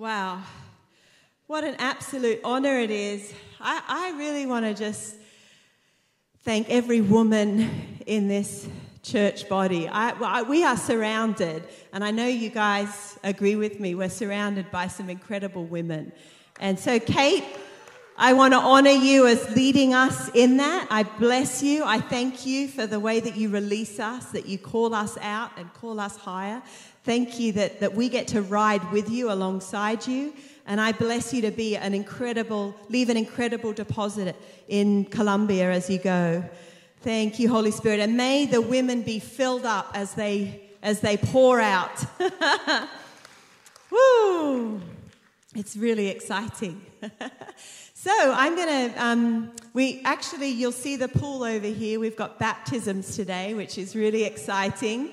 Wow. What an absolute honor it is. I, I really want to just thank every woman in this church body. I, I, we are surrounded, and I know you guys agree with me, we're surrounded by some incredible women. And so, Kate, I want to honor you as leading us in that. I bless you. I thank you for the way that you release us, that you call us out and call us higher. Thank you that, that we get to ride with you alongside you. And I bless you to be an incredible, leave an incredible deposit in Colombia as you go. Thank you, Holy Spirit. And may the women be filled up as they, as they pour out. Woo! It's really exciting. so I'm going to, um, we actually, you'll see the pool over here. We've got baptisms today, which is really exciting.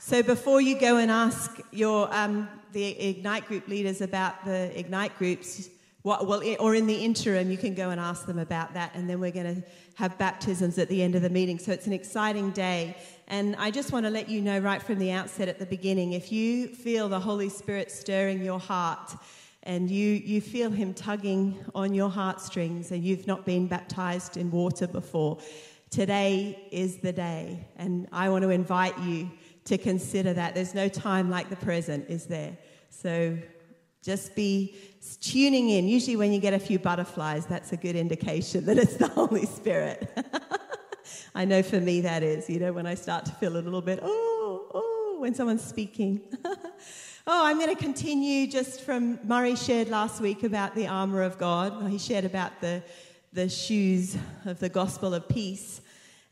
So before you go and ask your um, the Ignite group leaders about the Ignite groups, what, well, or in the interim, you can go and ask them about that, and then we're going to have baptisms at the end of the meeting. So it's an exciting day. And I just want to let you know right from the outset at the beginning if you feel the Holy Spirit stirring your heart and you, you feel Him tugging on your heartstrings and you've not been baptized in water before, today is the day. And I want to invite you to consider that. There's no time like the present, is there? So just be tuning in. Usually, when you get a few butterflies, that's a good indication that it's the Holy Spirit. I know for me that is, you know, when I start to feel a little bit, oh, oh, when someone's speaking. oh, I'm going to continue just from Murray shared last week about the armor of God. He shared about the, the shoes of the gospel of peace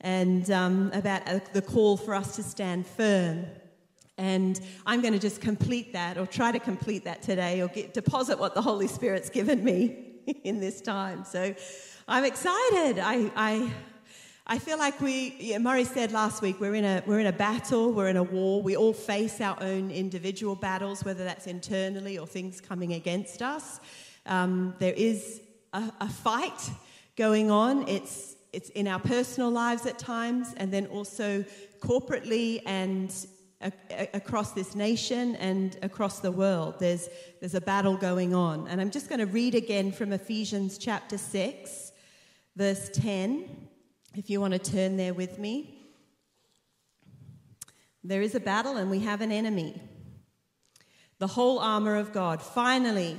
and um, about uh, the call for us to stand firm. And I'm going to just complete that or try to complete that today or get, deposit what the Holy Spirit's given me in this time. So I'm excited. I, I, I feel like we, yeah, Murray said last week, we're in, a, we're in a battle, we're in a war. We all face our own individual battles, whether that's internally or things coming against us. Um, there is a, a fight going on. It's it's in our personal lives at times, and then also corporately and a, a, across this nation and across the world. There's, there's a battle going on. And I'm just going to read again from Ephesians chapter 6, verse 10, if you want to turn there with me. There is a battle, and we have an enemy. The whole armor of God. Finally,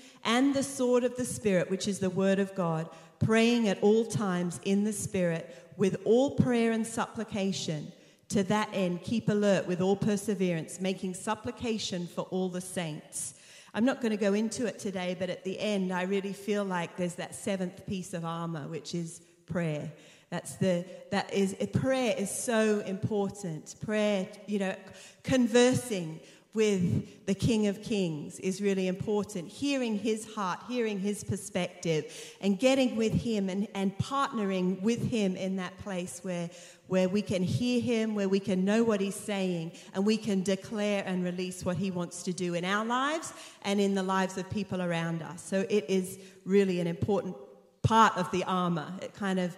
and the sword of the Spirit, which is the word of God, praying at all times in the Spirit with all prayer and supplication. To that end, keep alert with all perseverance, making supplication for all the saints. I'm not going to go into it today, but at the end, I really feel like there's that seventh piece of armor, which is prayer. That's the that is prayer is so important. Prayer, you know, conversing with the King of Kings is really important. Hearing his heart, hearing his perspective, and getting with him and, and partnering with him in that place where, where we can hear him, where we can know what he's saying, and we can declare and release what he wants to do in our lives and in the lives of people around us. So it is really an important part of the armor. It kind of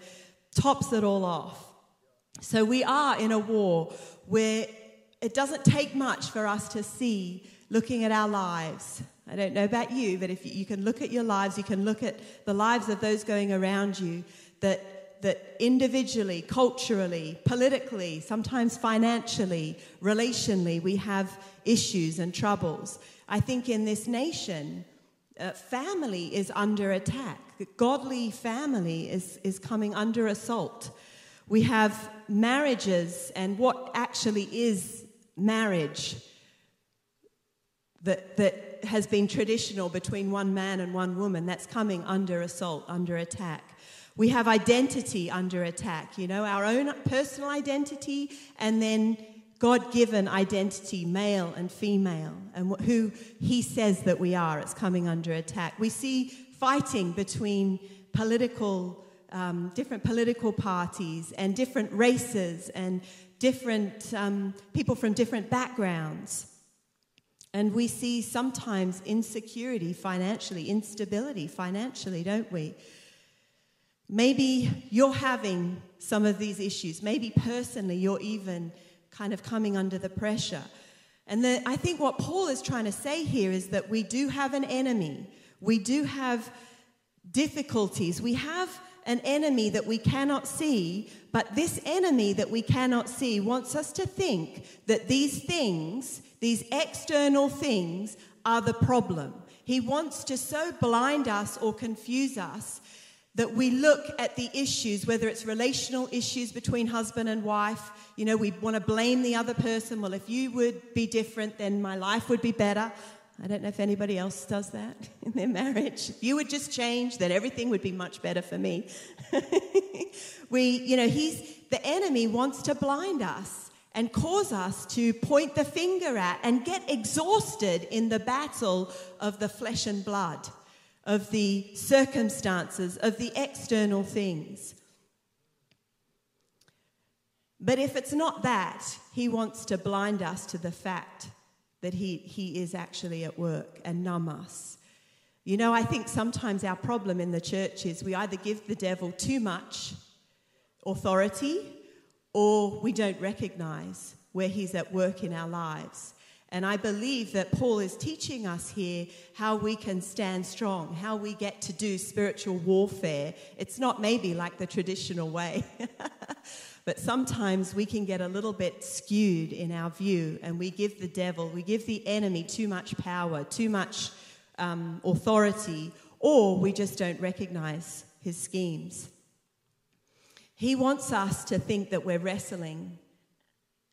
tops it all off. So we are in a war where it doesn't take much for us to see looking at our lives. I don't know about you, but if you can look at your lives, you can look at the lives of those going around you that, that individually, culturally, politically, sometimes financially, relationally, we have issues and troubles. I think in this nation, Uh, family is under attack. The godly family is, is coming under assault. We have marriages and what actually is marriage that, that has been traditional between one man and one woman, that's coming under assault, under attack. We have identity under attack, you know, our own personal identity and then God given identity, male and female, and who He says that we are. It's coming under attack. We see fighting between political, um, different political parties and different races and different um, people from different backgrounds. And we see sometimes insecurity financially, instability financially, don't we? Maybe you're having some of these issues. Maybe personally you're even kind of coming under the pressure. And the, I think what Paul is trying to say here is that we do have an enemy. We do have difficulties. We have an enemy that we cannot see, but this enemy that we cannot see wants us to think that these things, these external things, are the problem. He wants to so blind us or confuse us that we look at the issues, whether it's relational issues between husband and wife. You know, we want to blame the other person. Well, if you would be different, then my life would be better. I don't know if anybody else does that in their marriage. If you would just change, then everything would be much better for me. we, you know, he's the enemy wants to blind us and cause us to point the finger at and get exhausted in the battle of the flesh and blood, of the circumstances, of the external things. But if it's not that, he wants to blind us to the fact that he, he is actually at work and numb us. You know, I think sometimes our problem in the church is we either give the devil too much authority or we don't recognize where he's at work in our lives. And I believe that Paul is teaching us here how we can stand strong, how we get to do spiritual warfare. It's not maybe like the traditional way. But sometimes we can get a little bit skewed in our view and we give the devil, we give the enemy too much power, too much um, authority, or we just don't recognize his schemes. He wants us to think that we're wrestling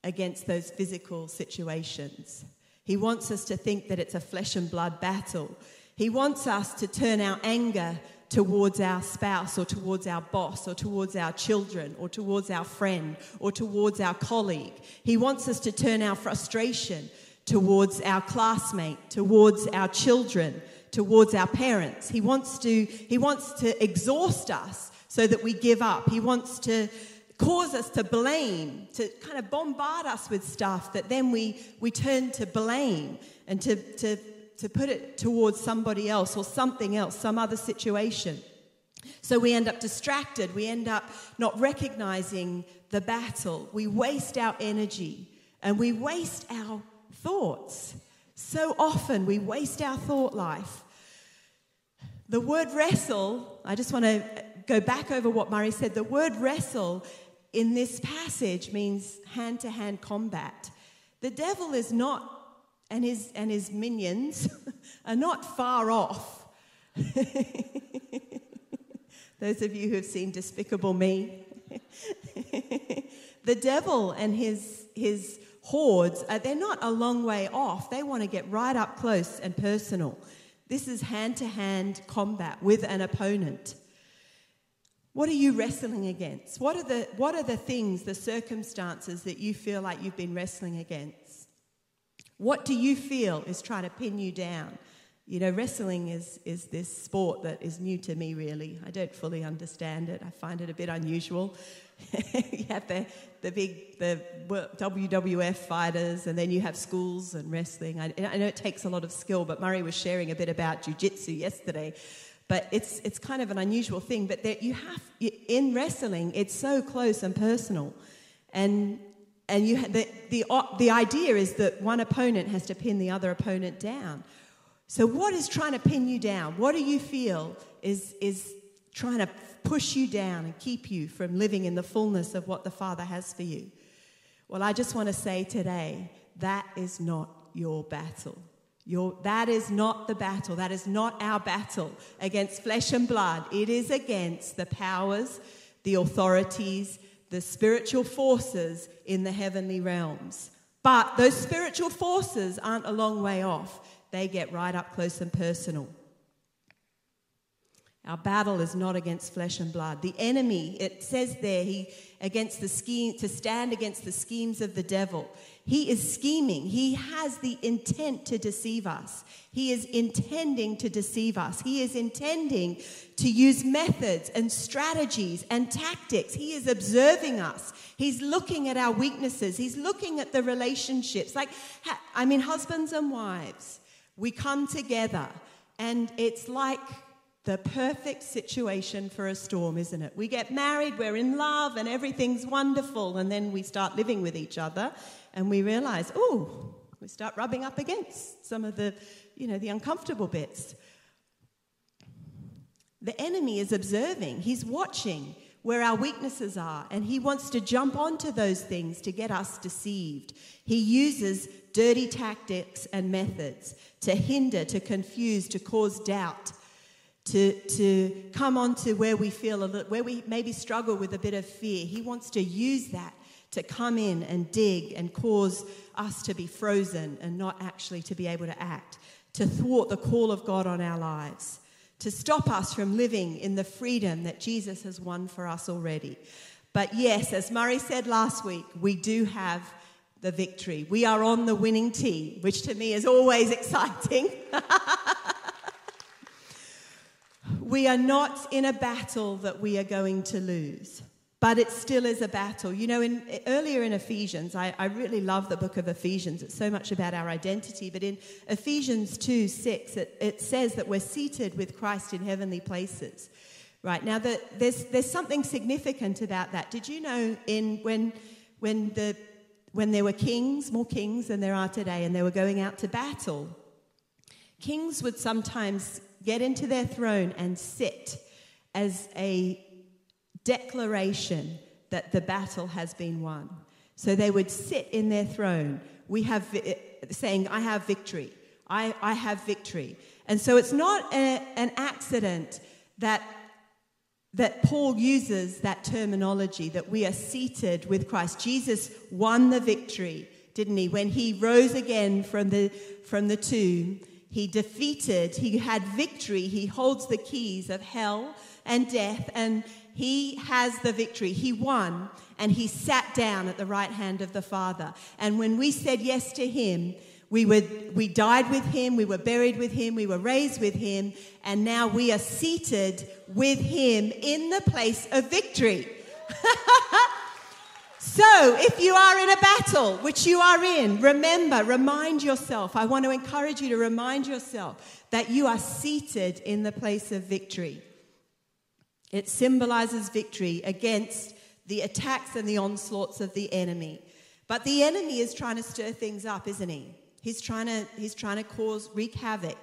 against those physical situations. He wants us to think that it's a flesh and blood battle. He wants us to turn our anger towards our spouse or towards our boss or towards our children or towards our friend or towards our colleague. He wants us to turn our frustration towards our classmate, towards our children, towards our parents. He wants to, he wants to exhaust us so that we give up. He wants to cause us to blame, to kind of bombard us with stuff that then we, we turn to blame and to, to to put it towards somebody else or something else, some other situation. So we end up distracted. We end up not recognizing the battle. We waste our energy and we waste our thoughts. So often we waste our thought life. The word wrestle, I just want to go back over what Murray said. The word wrestle in this passage means hand to hand combat. The devil is not and his, and his minions are not far off. Those of you who have seen Despicable Me, the devil and his, his hordes, uh, they're not a long way off. They want to get right up close and personal. This is hand to hand combat with an opponent. What are you wrestling against? What are, the, what are the things, the circumstances that you feel like you've been wrestling against? What do you feel is trying to pin you down? You know, wrestling is, is this sport that is new to me, really. I don't fully understand it. I find it a bit unusual. you have the, the big the WWF fighters, and then you have schools and wrestling. I, I know it takes a lot of skill, but Murray was sharing a bit about jujitsu yesterday. But it's, it's kind of an unusual thing. But there, you have, in wrestling, it's so close and personal. And and you, the, the, the idea is that one opponent has to pin the other opponent down. So, what is trying to pin you down? What do you feel is, is trying to push you down and keep you from living in the fullness of what the Father has for you? Well, I just want to say today that is not your battle. Your, that is not the battle. That is not our battle against flesh and blood. It is against the powers, the authorities, the spiritual forces in the heavenly realms. But those spiritual forces aren't a long way off, they get right up close and personal. Our battle is not against flesh and blood. The enemy, it says there, he against the scheme to stand against the schemes of the devil. He is scheming. He has the intent to deceive us. He is intending to deceive us. He is intending to use methods and strategies and tactics. He is observing us. He's looking at our weaknesses. He's looking at the relationships. Like, I mean, husbands and wives, we come together and it's like the perfect situation for a storm, isn't it? We get married, we're in love, and everything's wonderful, and then we start living with each other, and we realize, oh, we start rubbing up against some of the, you know, the uncomfortable bits. The enemy is observing, he's watching where our weaknesses are, and he wants to jump onto those things to get us deceived. He uses dirty tactics and methods to hinder, to confuse, to cause doubt to, to come on to where we feel a little, where we maybe struggle with a bit of fear. He wants to use that to come in and dig and cause us to be frozen and not actually to be able to act, to thwart the call of God on our lives, to stop us from living in the freedom that Jesus has won for us already. But yes, as Murray said last week, we do have the victory. We are on the winning team, which to me is always exciting. we are not in a battle that we are going to lose, but it still is a battle. You know, in, earlier in Ephesians, I, I really love the book of Ephesians. It's so much about our identity. But in Ephesians 2 6, it, it says that we're seated with Christ in heavenly places. Right now, the, there's, there's something significant about that. Did you know in, when, when, the, when there were kings, more kings than there are today, and they were going out to battle, kings would sometimes get into their throne and sit as a declaration that the battle has been won. So they would sit in their throne, we have saying, I have victory. I, I have victory. And so it's not a, an accident that, that Paul uses that terminology that we are seated with Christ. Jesus won the victory, didn't he? When he rose again from the, from the tomb, he defeated, he had victory. He holds the keys of hell and death, and he has the victory. He won, and he sat down at the right hand of the Father. And when we said yes to him, we, were, we died with him, we were buried with him, we were raised with him, and now we are seated with him in the place of victory. So, if you are in a battle, which you are in, remember, remind yourself. I want to encourage you to remind yourself that you are seated in the place of victory. It symbolizes victory against the attacks and the onslaughts of the enemy. But the enemy is trying to stir things up, isn't he? He's trying to, he's trying to cause, wreak havoc.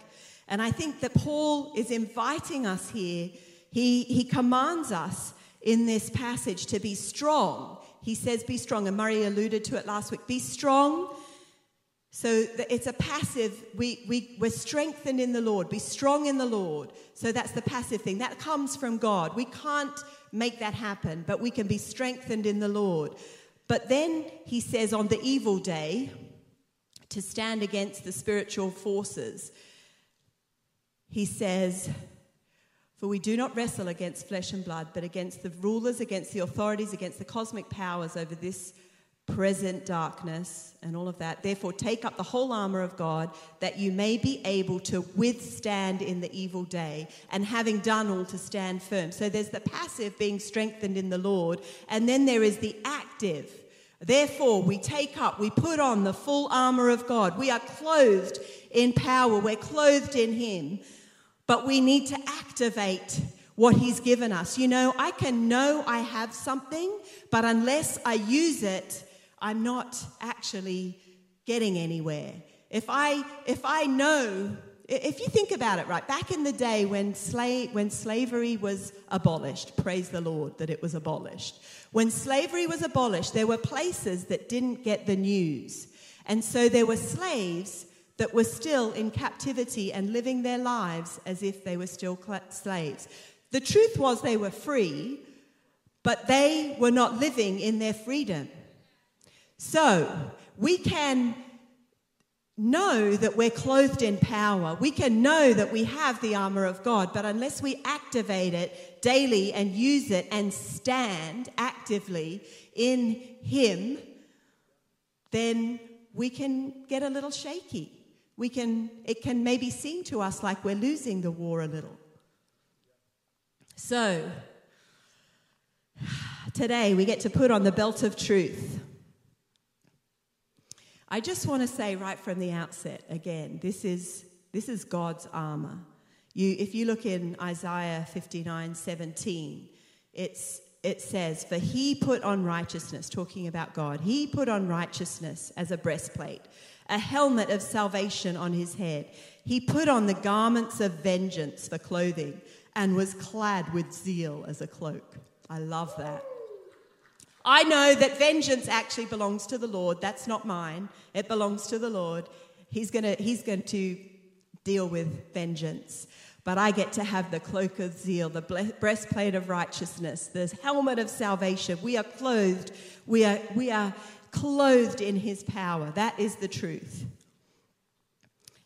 And I think that Paul is inviting us here. He, he commands us in this passage to be strong he says, Be strong. And Murray alluded to it last week. Be strong. So it's a passive, we, we, we're strengthened in the Lord. Be strong in the Lord. So that's the passive thing. That comes from God. We can't make that happen, but we can be strengthened in the Lord. But then he says, on the evil day, to stand against the spiritual forces, he says, for we do not wrestle against flesh and blood, but against the rulers, against the authorities, against the cosmic powers over this present darkness and all of that. Therefore, take up the whole armor of God that you may be able to withstand in the evil day, and having done all to stand firm. So there's the passive being strengthened in the Lord, and then there is the active. Therefore, we take up, we put on the full armor of God. We are clothed in power, we're clothed in Him but we need to activate what He's given us. You know, I can know I have something, but unless I use it, I'm not actually getting anywhere. If I, if I know, if you think about it, right, back in the day when, slave, when slavery was abolished, praise the Lord that it was abolished. When slavery was abolished, there were places that didn't get the news. And so there were slaves that were still in captivity and living their lives as if they were still slaves. The truth was they were free, but they were not living in their freedom. So we can know that we're clothed in power. We can know that we have the armor of God, but unless we activate it daily and use it and stand actively in Him, then we can get a little shaky. We can, it can maybe seem to us like we're losing the war a little. So, today we get to put on the belt of truth. I just want to say right from the outset again, this is, this is God's armor. You, if you look in Isaiah 59 17, it's, it says, For he put on righteousness, talking about God, he put on righteousness as a breastplate, a helmet of salvation on his head. He put on the garments of vengeance for clothing and was clad with zeal as a cloak. I love that. I know that vengeance actually belongs to the Lord. That's not mine. It belongs to the Lord. He's going to, he's going to deal with vengeance. But I get to have the cloak of zeal, the breastplate of righteousness, the helmet of salvation. We are clothed. We are, we are clothed in his power. That is the truth.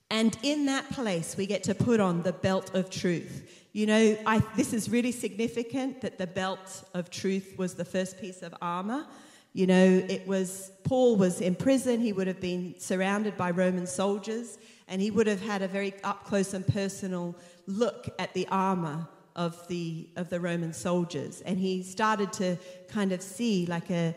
And in that place, we get to put on the belt of truth. You know, I, this is really significant that the belt of truth was the first piece of armor. You know, it was, Paul was in prison, he would have been surrounded by Roman soldiers, and he would have had a very up close and personal look at the armor of the, of the Roman soldiers. And he started to kind of see like a,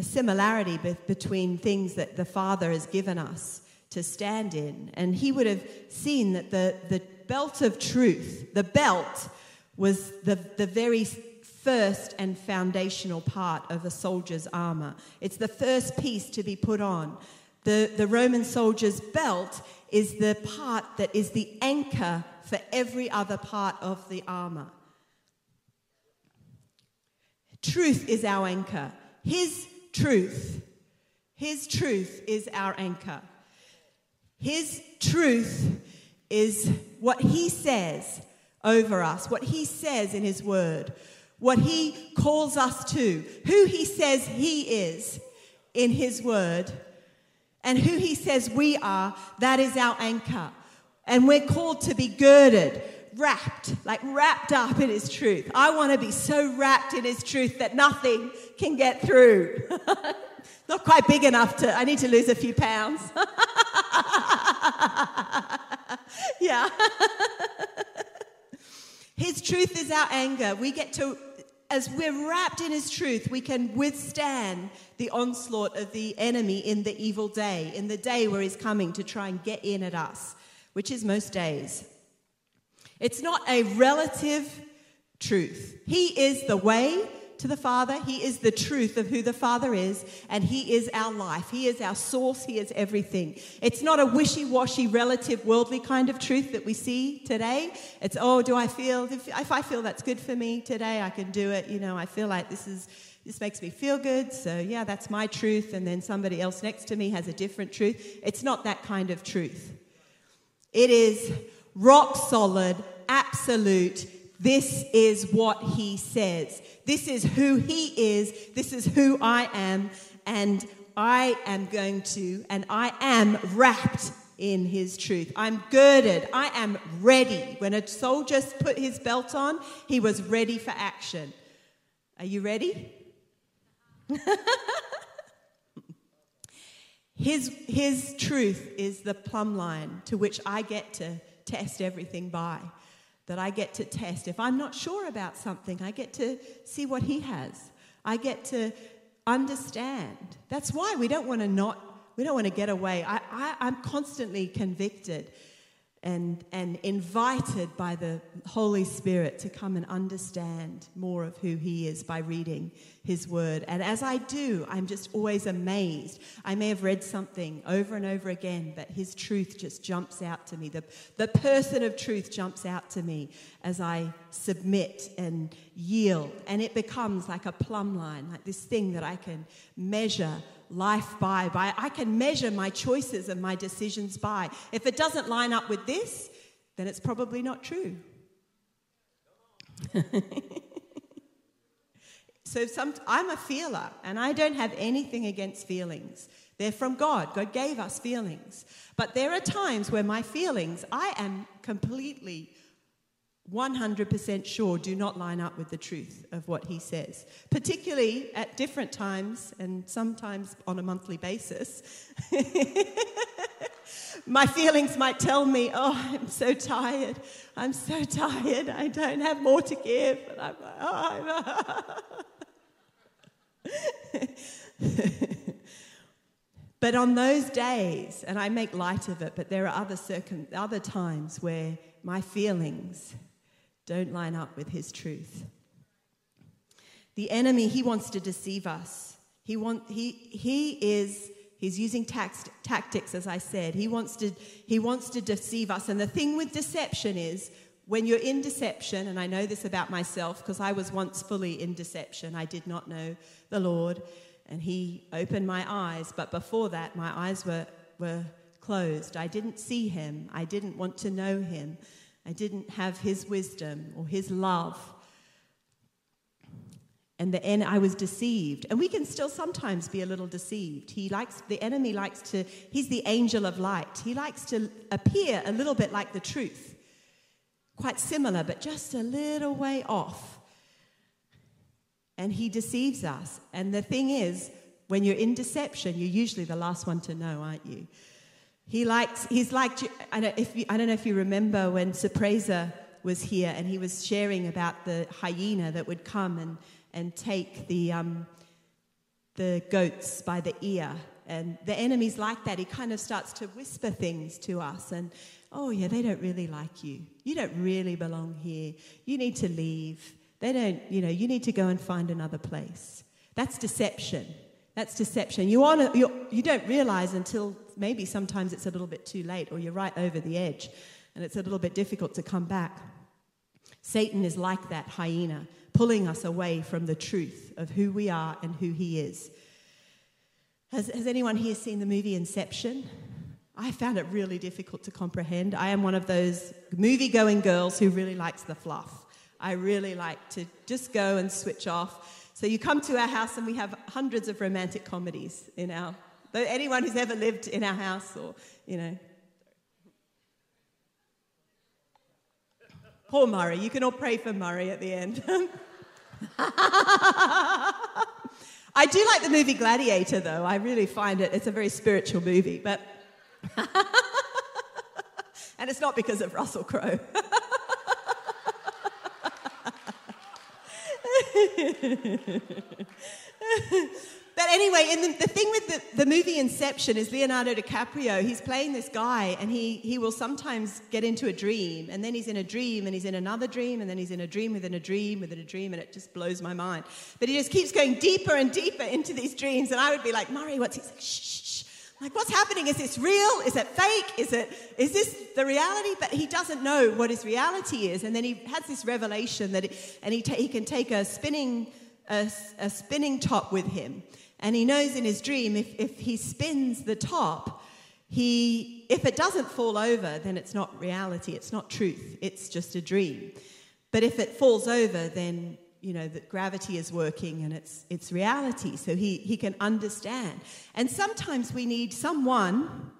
a similarity be- between things that the Father has given us to stand in. And he would have seen that the, the belt of truth, the belt was the, the very first and foundational part of a soldier's armor. It's the first piece to be put on. The, the Roman soldier's belt is the part that is the anchor for every other part of the armor. Truth is our anchor. His truth, His truth is our anchor. His truth is what He says over us, what He says in His Word, what He calls us to, who He says He is in His Word, and who He says we are. That is our anchor. And we're called to be girded, wrapped, like wrapped up in His truth. I want to be so wrapped in His truth that nothing can get through. Not quite big enough to, I need to lose a few pounds. yeah. his truth is our anger. We get to, as we're wrapped in his truth, we can withstand the onslaught of the enemy in the evil day, in the day where he's coming to try and get in at us, which is most days. It's not a relative truth. He is the way, to the Father. He is the truth of who the Father is, and He is our life. He is our source. He is everything. It's not a wishy washy, relative, worldly kind of truth that we see today. It's, oh, do I feel, if, if I feel that's good for me today, I can do it. You know, I feel like this is. This makes me feel good, so yeah, that's my truth, and then somebody else next to me has a different truth. It's not that kind of truth. It is rock solid, absolute, this is what he says. This is who he is. This is who I am. And I am going to, and I am wrapped in his truth. I'm girded. I am ready. When a soldier put his belt on, he was ready for action. Are you ready? his, his truth is the plumb line to which I get to test everything by that I get to test. If I'm not sure about something, I get to see what he has. I get to understand. That's why we don't want to not, we don't want to get away. I, I, I'm constantly convicted and, and invited by the Holy Spirit to come and understand more of who He is by reading His Word. And as I do, I'm just always amazed. I may have read something over and over again, but His truth just jumps out to me. The, the person of truth jumps out to me. as I submit and yield. And it becomes like a plumb line, like this thing that I can measure life by, by I can measure my choices and my decisions by. If it doesn't line up with this, then it's probably not true. so some, I'm a feeler, and I don't have anything against feelings. They're from God. God gave us feelings. But there are times where my feelings, I am completely 100% sure do not line up with the truth of what he says, particularly at different times and sometimes on a monthly basis. My feelings might tell me, Oh, I'm so tired. I'm so tired. I don't have more to give. And I'm like, Oh, I'm But on those days, and I make light of it, but there are other, circum- other times where my feelings don't line up with his truth. The enemy, he wants to deceive us. He, want, he, he is He's using tax, tactics, as I said. He wants, to, he wants to deceive us. And the thing with deception is when you're in deception, and I know this about myself because I was once fully in deception, I did not know the Lord, and He opened my eyes. But before that, my eyes were, were closed. I didn't see Him, I didn't want to know Him, I didn't have His wisdom or His love and the en- I was deceived. And we can still sometimes be a little deceived. He likes the enemy likes to he's the angel of light. He likes to appear a little bit like the truth. Quite similar but just a little way off. And he deceives us. And the thing is, when you're in deception, you're usually the last one to know, aren't you? He likes he's like I don't, I don't know if you remember when Surpresa was here and he was sharing about the hyena that would come and and take the, um, the goats by the ear. And the enemy's like that. He kind of starts to whisper things to us. And, oh, yeah, they don't really like you. You don't really belong here. You need to leave. They don't, you know, you need to go and find another place. That's deception. That's deception. You, wanna, you, you don't realize until maybe sometimes it's a little bit too late or you're right over the edge and it's a little bit difficult to come back. Satan is like that hyena pulling us away from the truth of who we are and who He is. Has, has anyone here seen the movie Inception? I found it really difficult to comprehend. I am one of those movie going girls who really likes the fluff. I really like to just go and switch off. So you come to our house and we have hundreds of romantic comedies in our. Anyone who's ever lived in our house or, you know. Poor Murray. You can all pray for Murray at the end. I do like the movie Gladiator, though. I really find it, it's a very spiritual movie, but. and it's not because of Russell Crowe. But anyway, in the, the thing with the, the movie Inception is Leonardo DiCaprio, he's playing this guy and he, he will sometimes get into a dream and then he's in a dream and he's in another dream and then he's in a dream within a dream within a dream and it just blows my mind. But he just keeps going deeper and deeper into these dreams and I would be like, Murray, what's he? Like, shh, shh, shh. Like, what's happening? Is this real? Is it fake? Is, it, is this the reality? But he doesn't know what his reality is. And then he has this revelation that, it, and he, ta- he can take a spinning, a, a spinning top with him and he knows in his dream if, if he spins the top, he, if it doesn't fall over, then it's not reality, it's not truth, it's just a dream. But if it falls over, then you know that gravity is working and it's it's reality. So he, he can understand. And sometimes we need someone,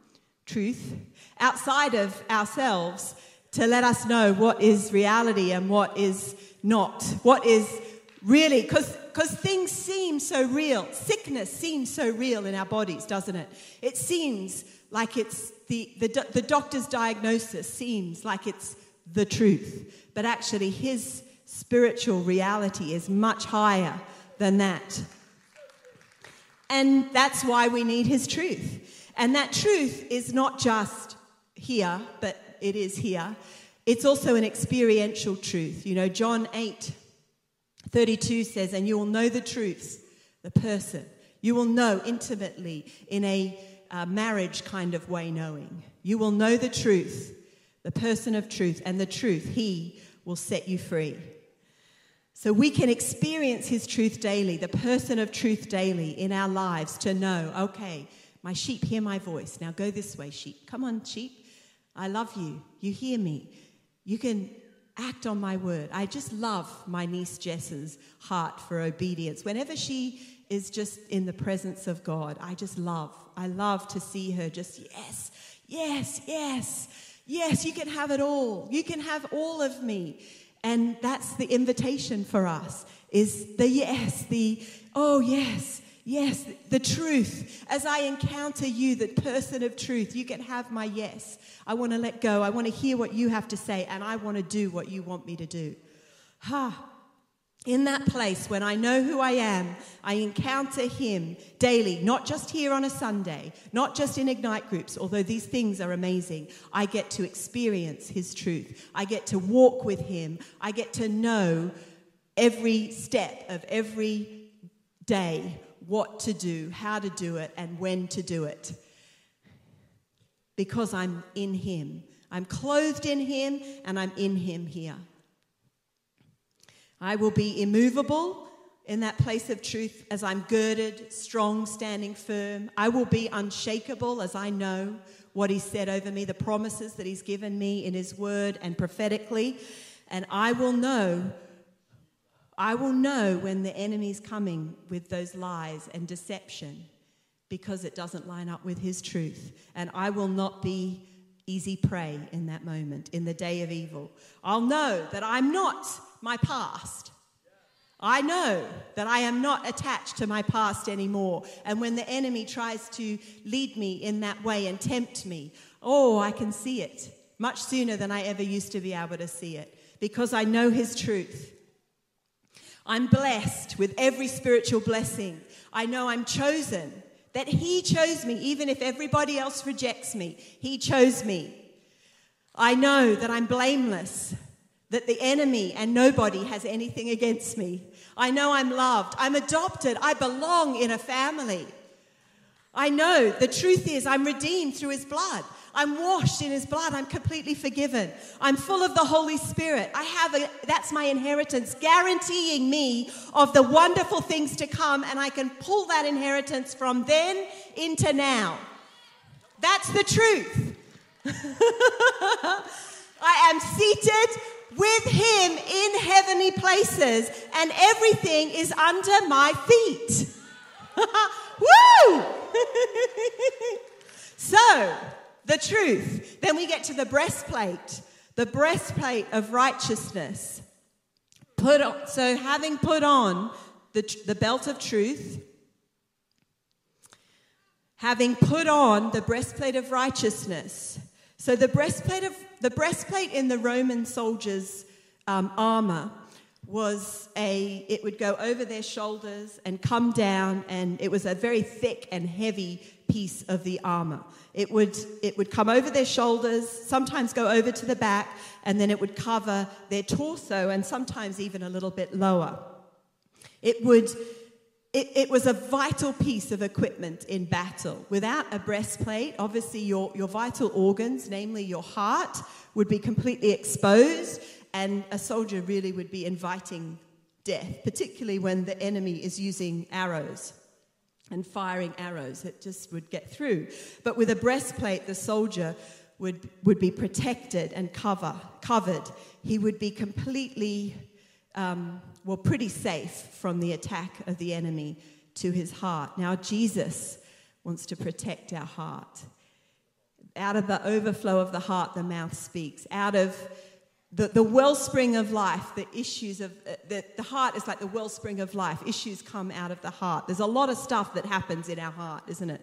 truth, outside of ourselves to let us know what is reality and what is not. What is really, because things seem so real. Sickness seems so real in our bodies, doesn't it? It seems like it's the, the, the doctor's diagnosis seems like it's the truth. But actually, his spiritual reality is much higher than that. And that's why we need his truth. And that truth is not just here, but it is here. It's also an experiential truth. You know, John 8 32 says, And you will know the truth, the person. You will know intimately in a uh, marriage kind of way, knowing. You will know the truth, the person of truth, and the truth, he will set you free. So we can experience His truth daily, the person of truth daily in our lives to know, okay, my sheep hear my voice. Now go this way, sheep. Come on, sheep. I love you. You hear me. You can act on my word. I just love my niece Jess's heart for obedience. Whenever she is just in the presence of God, I just love. I love to see her just, yes, yes, yes, yes, you can have it all. You can have all of me. And that's the invitation for us is the yes, the oh yes, yes, the truth. As I encounter you, the person of truth, you can have my yes. I want to let go. I want to hear what you have to say, and I want to do what you want me to do. Ha. In that place, when I know who I am, I encounter Him daily, not just here on a Sunday, not just in Ignite groups, although these things are amazing. I get to experience His truth. I get to walk with Him. I get to know every step of every day what to do, how to do it, and when to do it. Because I'm in Him. I'm clothed in Him, and I'm in Him here. I will be immovable in that place of truth as I'm girded, strong, standing firm. I will be unshakable as I know what He said over me, the promises that He's given me in His word and prophetically. And I will know, I will know when the enemy's coming with those lies and deception because it doesn't line up with His truth. And I will not be easy prey in that moment, in the day of evil. I'll know that I'm not my past. I know that I am not attached to my past anymore. And when the enemy tries to lead me in that way and tempt me, oh, I can see it much sooner than I ever used to be able to see it because I know his truth. I'm blessed with every spiritual blessing. I know I'm chosen, that he chose me, even if everybody else rejects me. He chose me. I know that I'm blameless that the enemy and nobody has anything against me. I know I'm loved. I'm adopted. I belong in a family. I know the truth is I'm redeemed through his blood. I'm washed in his blood. I'm completely forgiven. I'm full of the Holy Spirit. I have a, that's my inheritance, guaranteeing me of the wonderful things to come, and I can pull that inheritance from then into now. That's the truth. I am seated with him in heavenly places, and everything is under my feet. Woo! so, the truth. Then we get to the breastplate, the breastplate of righteousness. Put on, so, having put on the, the belt of truth, having put on the breastplate of righteousness. So, the breastplate of the breastplate in the Roman soldiers' um, armor was a, it would go over their shoulders and come down, and it was a very thick and heavy piece of the armor. It would, it would come over their shoulders, sometimes go over to the back, and then it would cover their torso and sometimes even a little bit lower. It would it, it, was a vital piece of equipment in battle. Without a breastplate, obviously your, your vital organs, namely your heart, would be completely exposed, and a soldier really would be inviting death, particularly when the enemy is using arrows and firing arrows. It just would get through. But with a breastplate, the soldier would, would be protected and cover, covered. He would be completely um, well, pretty safe from the attack of the enemy to his heart. Now, Jesus wants to protect our heart. Out of the overflow of the heart, the mouth speaks. Out of the, the wellspring of life, the issues of uh, the, the heart is like the wellspring of life. Issues come out of the heart. There's a lot of stuff that happens in our heart, isn't it?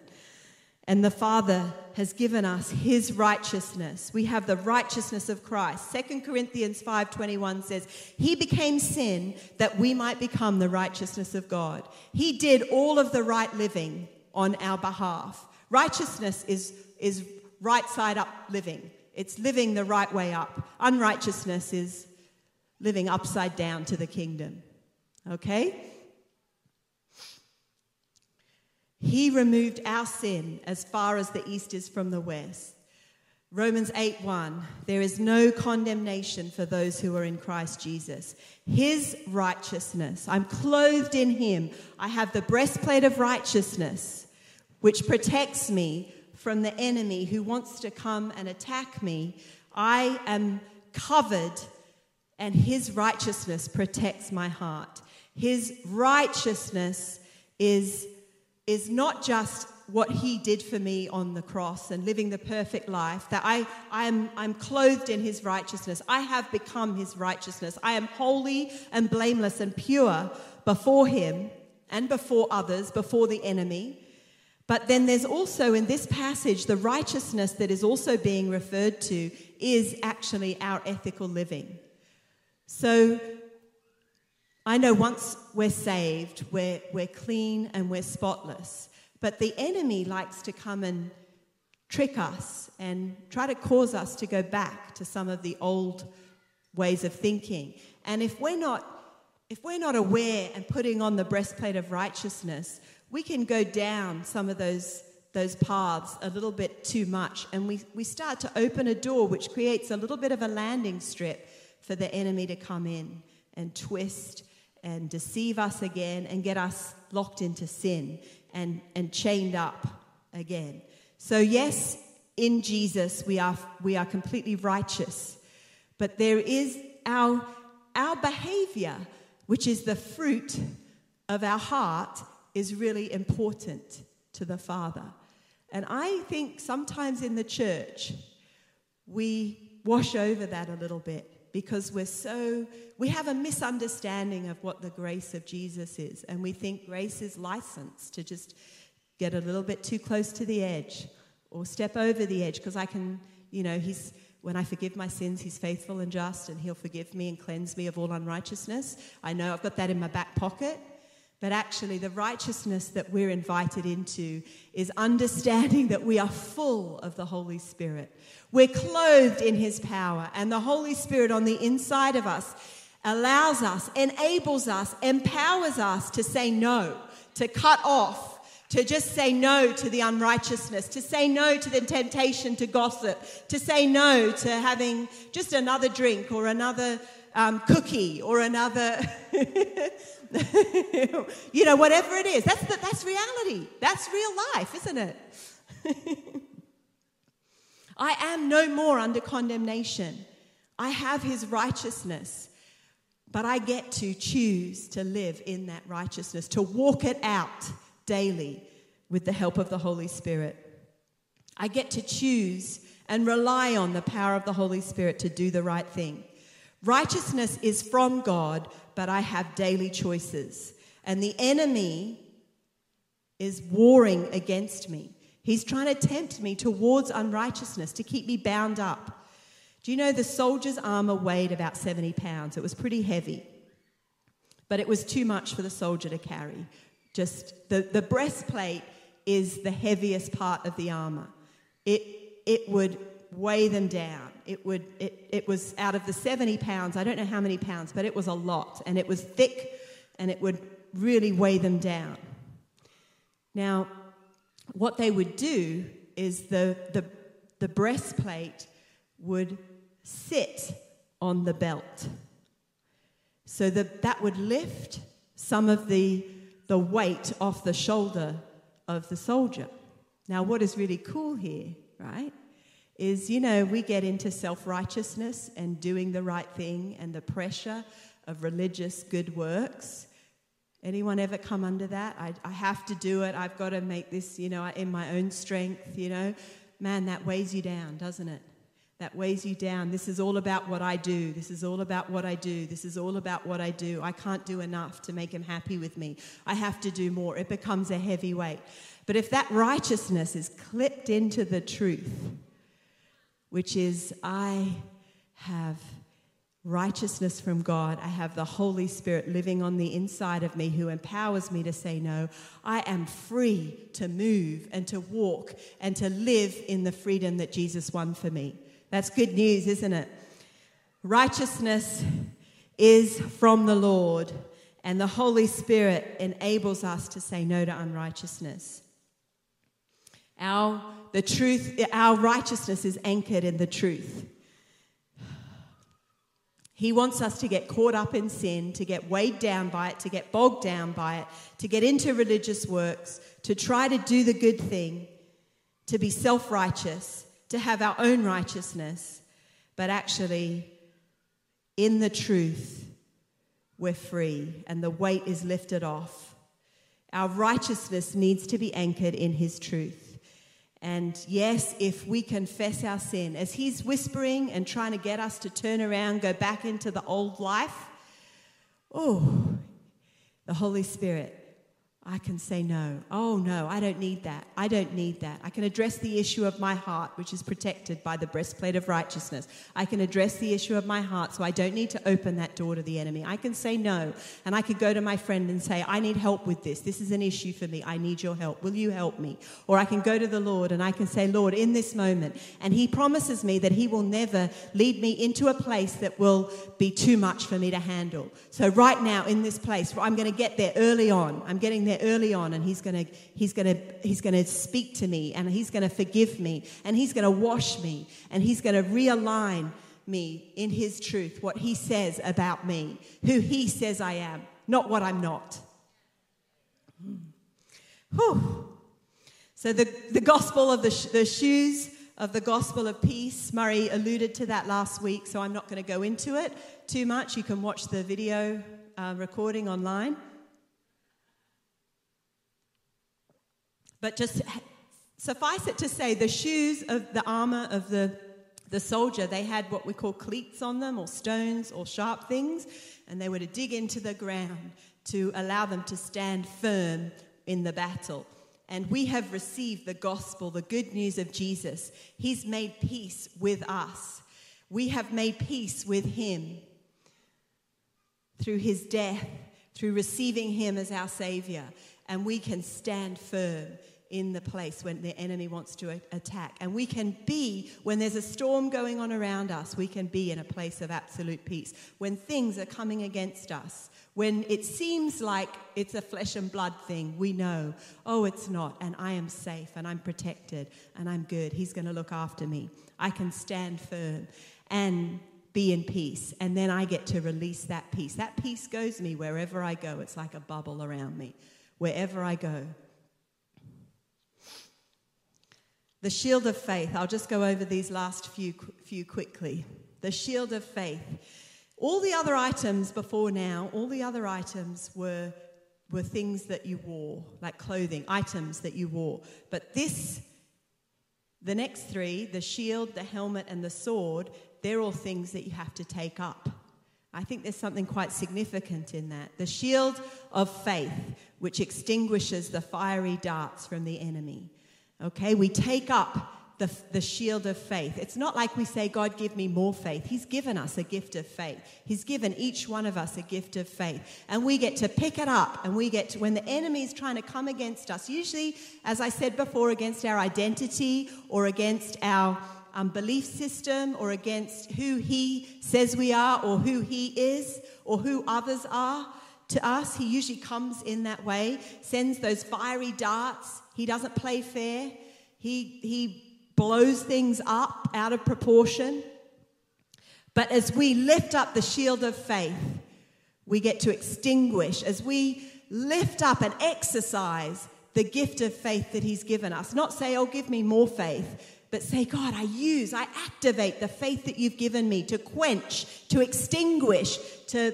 and the Father has given us his righteousness. We have the righteousness of Christ. 2 Corinthians 5:21 says, "He became sin that we might become the righteousness of God." He did all of the right living on our behalf. Righteousness is is right side up living. It's living the right way up. Unrighteousness is living upside down to the kingdom. Okay? He removed our sin as far as the east is from the west. Romans 8 1, there is no condemnation for those who are in Christ Jesus. His righteousness, I'm clothed in Him. I have the breastplate of righteousness, which protects me from the enemy who wants to come and attack me. I am covered, and His righteousness protects my heart. His righteousness is, is not just what he did for me on the cross and living the perfect life, that I, I am, I'm clothed in his righteousness. I have become his righteousness. I am holy and blameless and pure before him and before others, before the enemy. But then there's also in this passage the righteousness that is also being referred to is actually our ethical living. So I know once we're saved, we're, we're clean and we're spotless. But the enemy likes to come and trick us and try to cause us to go back to some of the old ways of thinking. And if we're not if we're not aware and putting on the breastplate of righteousness, we can go down some of those those paths a little bit too much and we, we start to open a door which creates a little bit of a landing strip for the enemy to come in and twist and deceive us again and get us locked into sin and, and chained up again. So, yes, in Jesus we are, we are completely righteous, but there is our, our behavior, which is the fruit of our heart, is really important to the Father. And I think sometimes in the church, we wash over that a little bit because we're so, we have a misunderstanding of what the grace of Jesus is. And we think grace is license to just get a little bit too close to the edge or step over the edge because I can, you know, He's, when I forgive my sins, He's faithful and just and He'll forgive me and cleanse me of all unrighteousness. I know I've got that in my back pocket. But actually, the righteousness that we're invited into is understanding that we are full of the Holy Spirit. We're clothed in His power, and the Holy Spirit on the inside of us allows us, enables us, empowers us to say no, to cut off, to just say no to the unrighteousness, to say no to the temptation to gossip, to say no to having just another drink or another um, cookie or another. you know, whatever it is. That's, the, that's reality. That's real life, isn't it? I am no more under condemnation. I have his righteousness, but I get to choose to live in that righteousness, to walk it out daily with the help of the Holy Spirit. I get to choose and rely on the power of the Holy Spirit to do the right thing. Righteousness is from God, but I have daily choices. And the enemy is warring against me. He's trying to tempt me towards unrighteousness, to keep me bound up. Do you know the soldier's armor weighed about 70 pounds? It was pretty heavy, but it was too much for the soldier to carry. Just the, the breastplate is the heaviest part of the armor. It, it would weigh them down. It, would, it, it was out of the 70 pounds, I don't know how many pounds, but it was a lot. And it was thick and it would really weigh them down. Now, what they would do is the, the, the breastplate would sit on the belt. So that, that would lift some of the, the weight off the shoulder of the soldier. Now, what is really cool here, right, is, you know, we get into self righteousness and doing the right thing and the pressure of religious good works. Anyone ever come under that? I, I have to do it. I've got to make this, you know, in my own strength, you know. Man, that weighs you down, doesn't it? That weighs you down. This is all about what I do. This is all about what I do. This is all about what I do. I can't do enough to make him happy with me. I have to do more. It becomes a heavy weight. But if that righteousness is clipped into the truth, which is I have righteousness from God. I have the Holy Spirit living on the inside of me who empowers me to say no. I am free to move and to walk and to live in the freedom that Jesus won for me. That's good news, isn't it? Righteousness is from the Lord, and the Holy Spirit enables us to say no to unrighteousness. Our, the truth, our righteousness is anchored in the truth. He wants us to get caught up in sin, to get weighed down by it, to get bogged down by it, to get into religious works, to try to do the good thing, to be self righteous, to have our own righteousness. But actually, in the truth, we're free and the weight is lifted off. Our righteousness needs to be anchored in His truth. And yes, if we confess our sin, as He's whispering and trying to get us to turn around, go back into the old life, oh, the Holy Spirit I can say no. Oh, no, I don't need that. I don't need that. I can address the issue of my heart, which is protected by the breastplate of righteousness. I can address the issue of my heart, so I don't need to open that door to the enemy. I can say no, and I could go to my friend and say, I need help with this. This is an issue for me. I need your help. Will you help me? Or I can go to the Lord and I can say, Lord, in this moment, and He promises me that He will never lead me into a place that will be too much for me to handle. So, right now, in this place, I'm going to get there early on. I'm getting there early on and he's going to he's going to he's going to speak to me and he's going to forgive me and he's going to wash me and he's going to realign me in his truth what he says about me who he says I am not what I'm not. Whew. so the, the gospel of the, sh- the shoes of the gospel of peace murray alluded to that last week so i'm not going to go into it too much. You can watch the video uh, recording online But just suffice it to say, the shoes of the armor of the, the soldier, they had what we call cleats on them, or stones, or sharp things, and they were to dig into the ground to allow them to stand firm in the battle. And we have received the gospel, the good news of Jesus. He's made peace with us. We have made peace with him through his death, through receiving him as our Savior. And we can stand firm in the place when the enemy wants to attack. And we can be, when there's a storm going on around us, we can be in a place of absolute peace. When things are coming against us, when it seems like it's a flesh and blood thing, we know, oh, it's not, and I am safe, and I'm protected, and I'm good. He's going to look after me. I can stand firm and be in peace, and then I get to release that peace. That peace goes me wherever I go. It's like a bubble around me. Wherever I go, The shield of faith. I'll just go over these last few, few quickly. The shield of faith. All the other items before now, all the other items were, were things that you wore, like clothing, items that you wore. But this, the next three, the shield, the helmet, and the sword, they're all things that you have to take up. I think there's something quite significant in that. The shield of faith, which extinguishes the fiery darts from the enemy. Okay, we take up the, the shield of faith. It's not like we say, God, give me more faith. He's given us a gift of faith. He's given each one of us a gift of faith. And we get to pick it up and we get to, when the enemy is trying to come against us, usually, as I said before, against our identity or against our um, belief system or against who he says we are or who he is or who others are to us. He usually comes in that way, sends those fiery darts he doesn't play fair. He, he blows things up out of proportion. But as we lift up the shield of faith, we get to extinguish, as we lift up and exercise the gift of faith that He's given us. Not say, oh, give me more faith, but say, God, I use, I activate the faith that you've given me to quench, to extinguish, to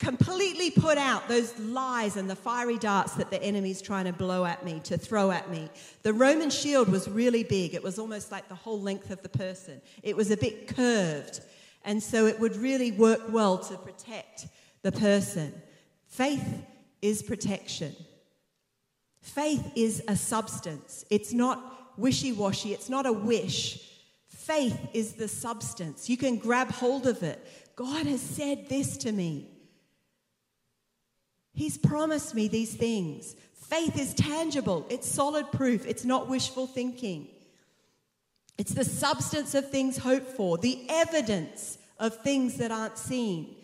completely put out those lies and the fiery darts that the enemy's trying to blow at me, to throw at me. The Roman shield was really big. It was almost like the whole length of the person. It was a bit curved. And so it would really work well to protect the person. Faith is protection. Faith is a substance. It's not wishy washy, it's not a wish. Faith is the substance. You can grab hold of it. God has said this to me. He's promised me these things. Faith is tangible, it's solid proof, it's not wishful thinking. It's the substance of things hoped for, the evidence of things that aren't seen.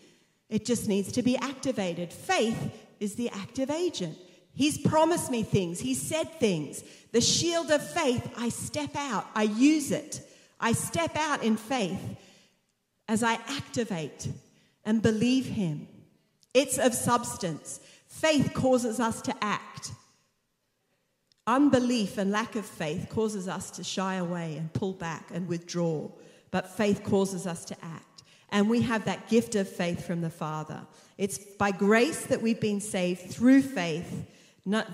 It just needs to be activated. Faith is the active agent. He's promised me things. He said things. The shield of faith, I step out. I use it. I step out in faith as I activate and believe Him. It's of substance. Faith causes us to act. Unbelief and lack of faith causes us to shy away and pull back and withdraw, but faith causes us to act. And we have that gift of faith from the Father. It's by grace that we've been saved through faith, not,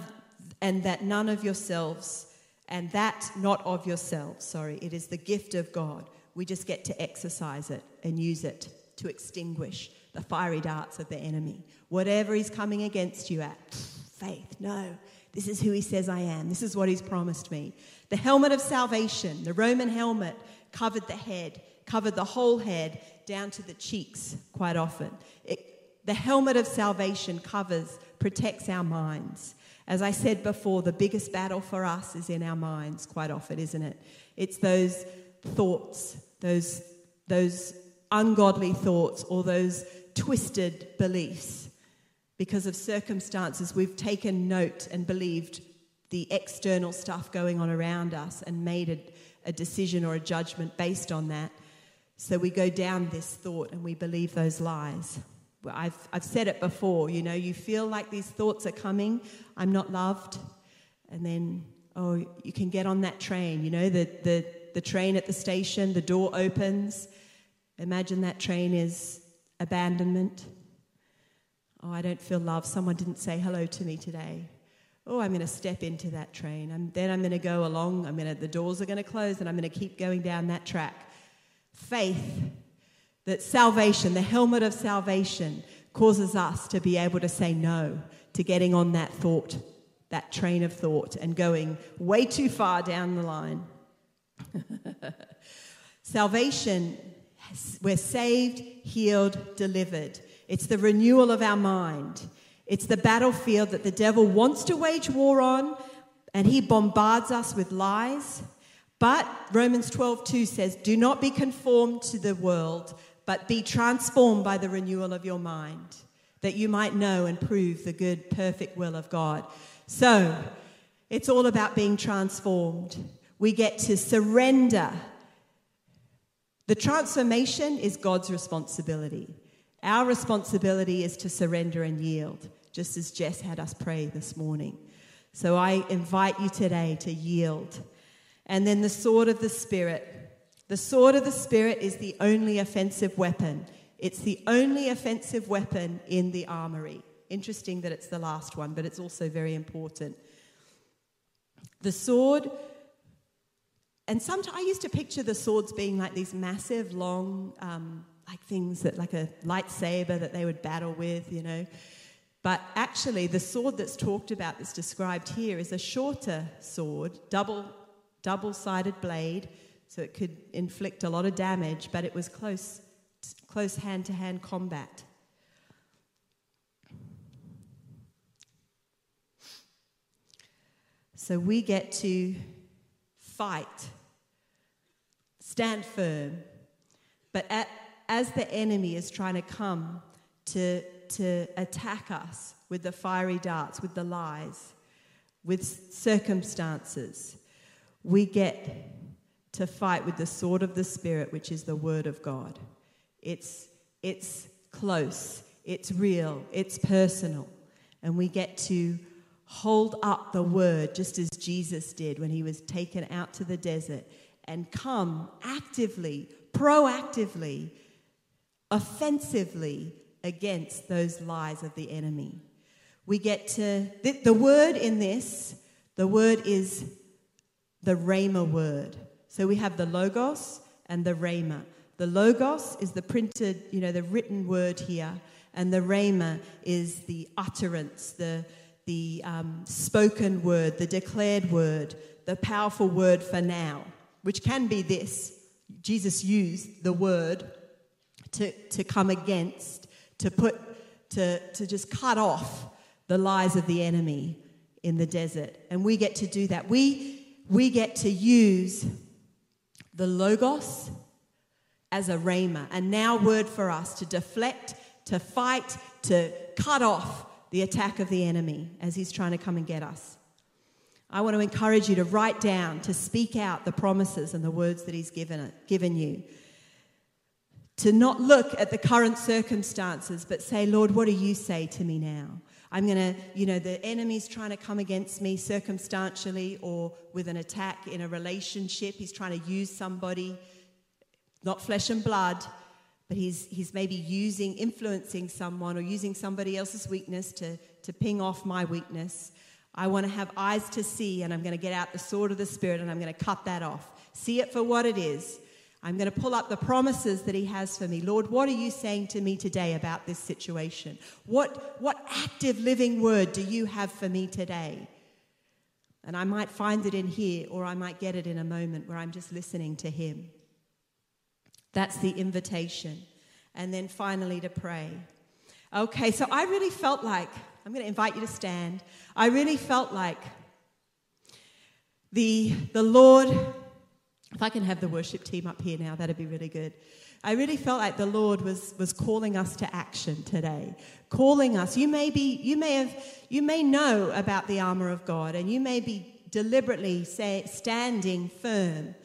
and that none of yourselves, and that not of yourselves, sorry, it is the gift of God. We just get to exercise it and use it to extinguish the fiery darts of the enemy. Whatever he's coming against you at, faith, no. This is who he says I am. This is what he's promised me. The helmet of salvation, the Roman helmet, covered the head, covered the whole head down to the cheeks quite often. It, the helmet of salvation covers, protects our minds. As I said before, the biggest battle for us is in our minds quite often, isn't it? It's those thoughts, those, those ungodly thoughts, or those twisted beliefs because of circumstances, we've taken note and believed the external stuff going on around us and made a, a decision or a judgment based on that. So we go down this thought and we believe those lies. I've, I've said it before, you know, you feel like these thoughts are coming, I'm not loved. And then, oh, you can get on that train, you know, the, the, the train at the station, the door opens. Imagine that train is abandonment. Oh, I don't feel loved. Someone didn't say hello to me today. Oh, I'm going to step into that train. And then I'm going to go along. I'm going to, the doors are going to close and I'm going to keep going down that track. Faith, that salvation, the helmet of salvation, causes us to be able to say no to getting on that thought, that train of thought, and going way too far down the line. salvation, we're saved, healed, delivered. It's the renewal of our mind. It's the battlefield that the devil wants to wage war on, and he bombards us with lies. But Romans 12:2 says, "Do not be conformed to the world, but be transformed by the renewal of your mind, that you might know and prove the good, perfect will of God." So, it's all about being transformed. We get to surrender. The transformation is God's responsibility. Our responsibility is to surrender and yield, just as Jess had us pray this morning. So I invite you today to yield. And then the sword of the Spirit. The sword of the Spirit is the only offensive weapon. It's the only offensive weapon in the armory. Interesting that it's the last one, but it's also very important. The sword, and sometimes I used to picture the swords being like these massive, long, um, like things that, like a lightsaber that they would battle with, you know. But actually, the sword that's talked about, that's described here, is a shorter sword, double, double-sided blade, so it could inflict a lot of damage, but it was close, close hand-to-hand combat. So we get to fight, stand firm, but at as the enemy is trying to come to, to attack us with the fiery darts, with the lies, with circumstances, we get to fight with the sword of the Spirit, which is the Word of God. It's, it's close, it's real, it's personal. And we get to hold up the Word just as Jesus did when he was taken out to the desert and come actively, proactively offensively against those lies of the enemy. We get to, the, the word in this, the word is the Rhema word. So we have the Logos and the Rhema. The Logos is the printed, you know, the written word here, and the Rhema is the utterance, the, the um, spoken word, the declared word, the powerful word for now, which can be this. Jesus used the word to, to come against, to put, to, to just cut off the lies of the enemy in the desert. And we get to do that. We, we get to use the Logos as a rhema, a now word for us to deflect, to fight, to cut off the attack of the enemy as he's trying to come and get us. I want to encourage you to write down, to speak out the promises and the words that he's given, given you. To not look at the current circumstances, but say, Lord, what do you say to me now? I'm going to, you know, the enemy's trying to come against me circumstantially or with an attack in a relationship. He's trying to use somebody, not flesh and blood, but he's, he's maybe using, influencing someone or using somebody else's weakness to, to ping off my weakness. I want to have eyes to see, and I'm going to get out the sword of the Spirit and I'm going to cut that off. See it for what it is I'm going to pull up the promises that He has for me. Lord, what are you saying to me today about this situation? What, what active living word do you have for me today? And I might find it in here, or I might get it in a moment where I'm just listening to Him. That's the invitation. And then finally to pray. Okay, so I really felt like, I'm going to invite you to stand. I really felt like the, the Lord if I can have the worship team up here now, that'd be really good. I really felt like the Lord was, was calling us to action today. Calling us. You may be, you may have, you may know about the armor of God and you may be deliberately say, standing firm.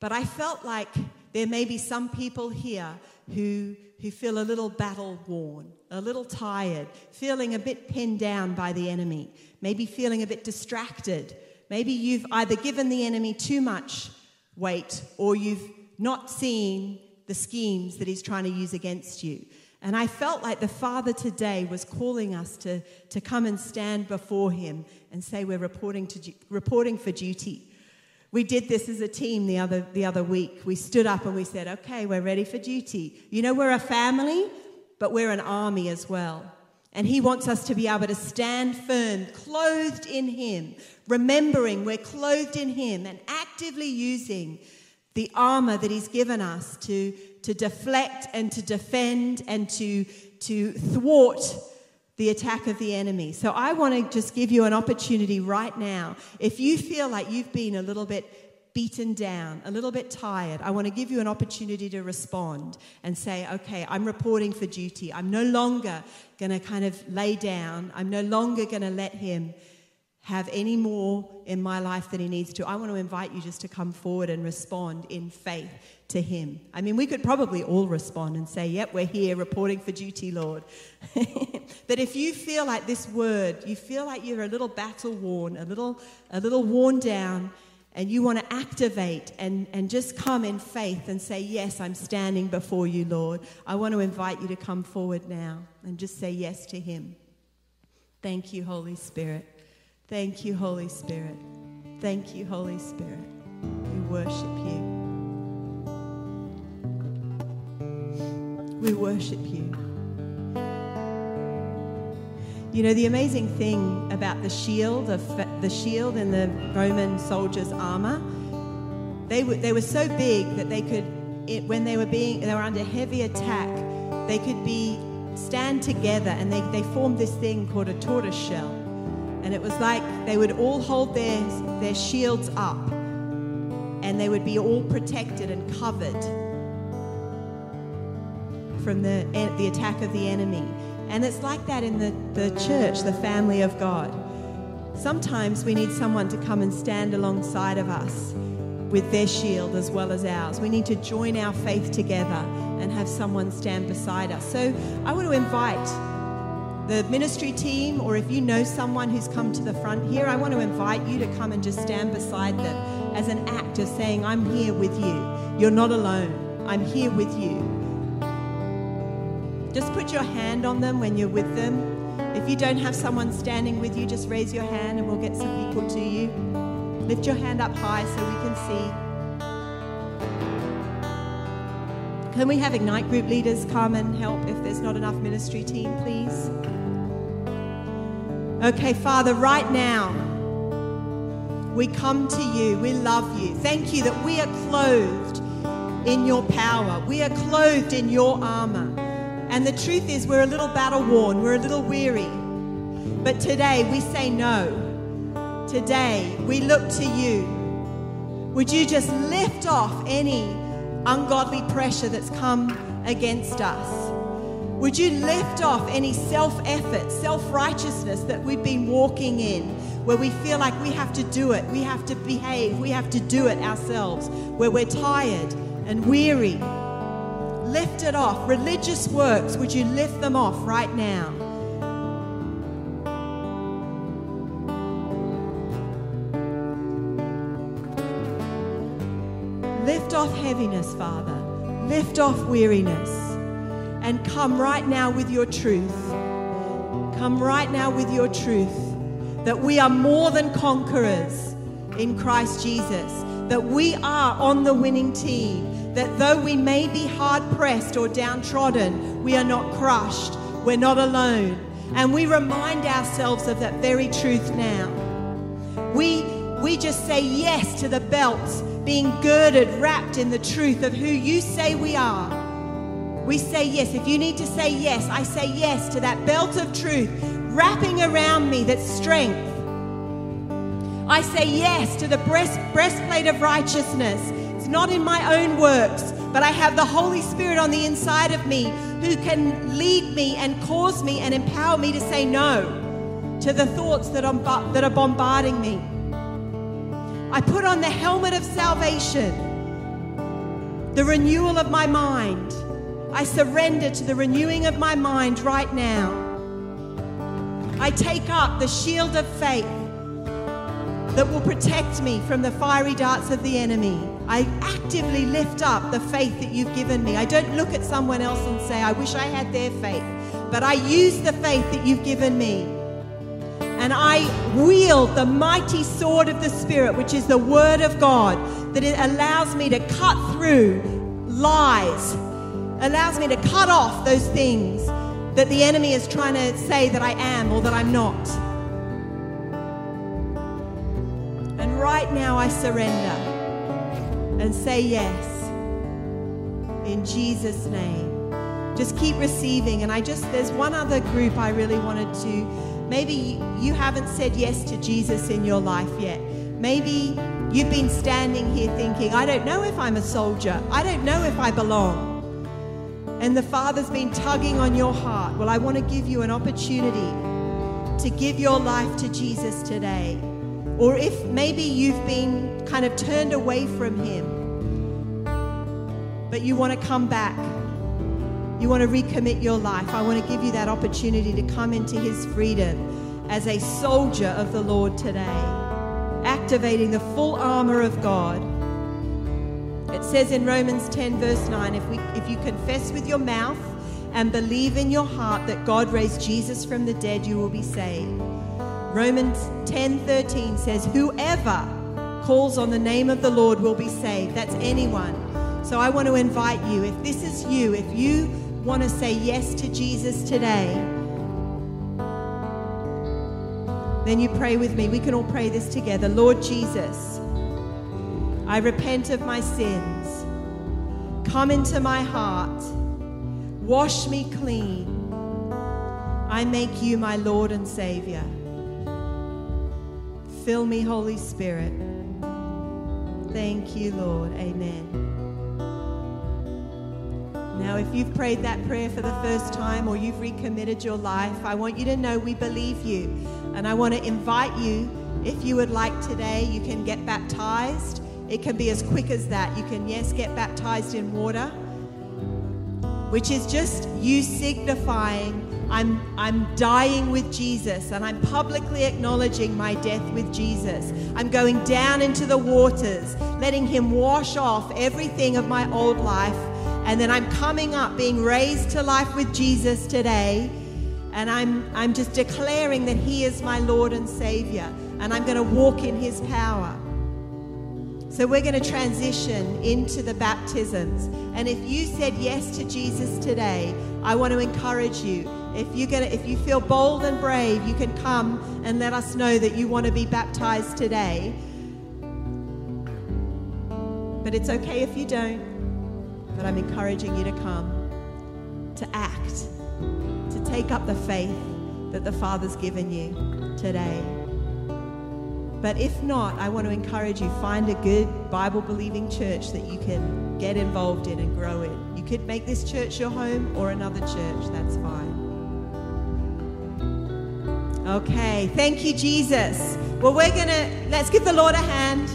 But I felt like there may be some people here who, who feel a little battle worn, a little tired, feeling a bit pinned down by the enemy, maybe feeling a bit distracted. Maybe you've either given the enemy too much weight, or you've not seen the schemes that he's trying to use against you. And I felt like the Father today was calling us to, to come and stand before him and say, We're reporting, to, reporting for duty. We did this as a team the other, the other week. We stood up and we said, Okay, we're ready for duty. You know, we're a family, but we're an army as well. And He wants us to be able to stand firm, clothed in Him, remembering we're clothed in Him and actively using the armor that He's given us to, to deflect and to defend and to, to thwart the attack of the enemy. So I want to just give you an opportunity right now. If you feel like you've been a little bit beaten down, a little bit tired, I want to give you an opportunity to respond and say, okay, I'm reporting for duty. I'm no longer going to kind of lay down. I'm no longer going to let him have any more in my life than he needs to. I want to invite you just to come forward and respond in faith to him. I mean, we could probably all respond and say, Yep, we're here reporting for duty, Lord. but if you feel like this word, you feel like you're a little battle worn, a little, a little worn down, and you want to activate and, and just come in faith and say, Yes, I'm standing before you, Lord, I want to invite you to come forward now and just say yes to Him. Thank you, Holy Spirit. Thank you, Holy Spirit. Thank you, Holy Spirit. We worship you. We worship you. You know, the amazing thing about the shield, of the shield in the Roman soldiers' armor, they were, they were so big that they could, it, when they were being, they were under heavy attack, they could be stand together and they, they formed this thing called a tortoise shell. And it was like they would all hold their, their shields up and they would be all protected and covered from the, the attack of the enemy. And it's like that in the, the church, the family of God. Sometimes we need someone to come and stand alongside of us with their shield as well as ours. We need to join our faith together and have someone stand beside us. So I want to invite the ministry team, or if you know someone who's come to the front here, I want to invite you to come and just stand beside them as an act of saying, I'm here with you. You're not alone. I'm here with you. Just put your hand on them when you're with them. If you don't have someone standing with you, just raise your hand and we'll get some people to you. Lift your hand up high so we can see. Can we have Ignite group leaders come and help if there's not enough ministry team, please? Okay, Father, right now, we come to you. We love you. Thank you that we are clothed in your power, we are clothed in your armor. And the truth is, we're a little battle worn, we're a little weary. But today we say no. Today we look to you. Would you just lift off any ungodly pressure that's come against us? Would you lift off any self effort, self righteousness that we've been walking in, where we feel like we have to do it, we have to behave, we have to do it ourselves, where we're tired and weary? Lift it off. Religious works, would you lift them off right now? Lift off heaviness, Father. Lift off weariness. And come right now with your truth. Come right now with your truth that we are more than conquerors in Christ Jesus, that we are on the winning team, that though we may be hard pressed or downtrodden, we are not crushed, we're not alone. And we remind ourselves of that very truth now. We, we just say yes to the belts being girded, wrapped in the truth of who you say we are. We say yes. If you need to say yes, I say yes to that belt of truth wrapping around me that's strength. I say yes to the breast, breastplate of righteousness. Not in my own works, but I have the Holy Spirit on the inside of me who can lead me and cause me and empower me to say no to the thoughts that are, that are bombarding me. I put on the helmet of salvation, the renewal of my mind. I surrender to the renewing of my mind right now. I take up the shield of faith that will protect me from the fiery darts of the enemy. I actively lift up the faith that you've given me. I don't look at someone else and say, I wish I had their faith, but I use the faith that you've given me and I wield the mighty sword of the Spirit, which is the Word of God, that it allows me to cut through lies, allows me to cut off those things that the enemy is trying to say that I am or that I'm not. And right now I surrender and say yes in Jesus' name. Just keep receiving. And I just, there's one other group I really wanted to Maybe you haven't said yes to Jesus in your life yet. Maybe you've been standing here thinking, I don't know if I'm a soldier. I don't know if I belong. And the Father's been tugging on your heart. Well, I want to give you an opportunity to give your life to Jesus today. Or if maybe you've been kind of turned away from Him, but you want to come back you want to recommit your life, I want to give you that opportunity to come into His freedom as a soldier of the Lord today, activating the full armor of God. It says in Romans 10, verse 9, if, we, if you confess with your mouth and believe in your heart that God raised Jesus from the dead, you will be saved. Romans 10, 13 says, Whoever calls on the name of the Lord will be saved. That's anyone. So I want to invite you, if this is you, if you want to say yes to Jesus today, then you pray with me. We can all pray this together. Lord Jesus, I repent of my sins. Come into my heart. Wash me clean. I make you my Lord and Savior. Fill me, Holy Spirit. Thank you, Lord. Amen. Now, if you've prayed that prayer for the first time or you've recommitted your life, I want you to know we believe you. And I want to invite you, if you would like today, you can get baptized. It can be as quick as that. You can, yes, get baptized in water, which is just you signifying I'm, I'm dying with Jesus and I'm publicly acknowledging my death with Jesus. I'm going down into the waters, letting Him wash off everything of my old life and then I'm coming up, being raised to life with Jesus today. And I'm, I'm just declaring that He is my Lord and Savior. And I'm going to walk in His power. So we're going to transition into the baptisms. And if you said yes to Jesus today, I want to encourage you. If you're going to, if you feel bold and brave, you can come and let us know that you want to be baptized today. But it's okay if you don't. But I'm encouraging you to come, to act, to take up the faith that the Father's given you today. But if not, I want to encourage you find a good Bible believing church that you can get involved in and grow in. You could make this church your home or another church, that's fine. Okay, thank you, Jesus. Well, we're going to, let's give the Lord a hand.